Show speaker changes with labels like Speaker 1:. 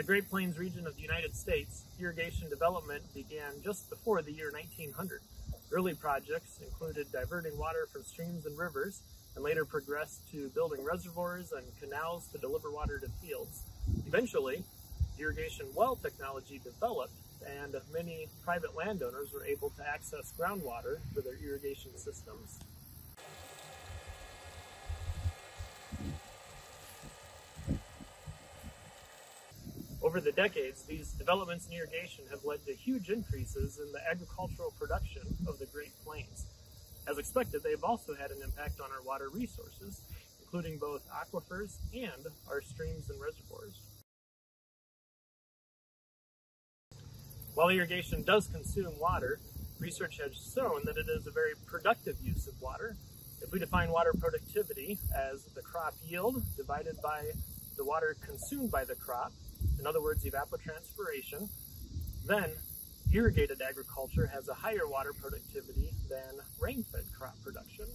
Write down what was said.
Speaker 1: the Great Plains region of the United States, irrigation development began just before the year 1900. Early projects included diverting water from streams and rivers, and later progressed to building reservoirs and canals to deliver water to fields. Eventually, irrigation well technology developed, and many private landowners were able to access groundwater for their irrigation Over the decades, these developments in irrigation have led to huge increases in the agricultural production of the Great Plains. As expected, they have also had an impact on our water resources, including both aquifers and our streams and reservoirs. While irrigation does consume water, research has shown that it is a very productive use of water. If we define water productivity as the crop yield divided by the water consumed by the crop, in other words, evapotranspiration, then irrigated agriculture has a higher water productivity than rain-fed crop production.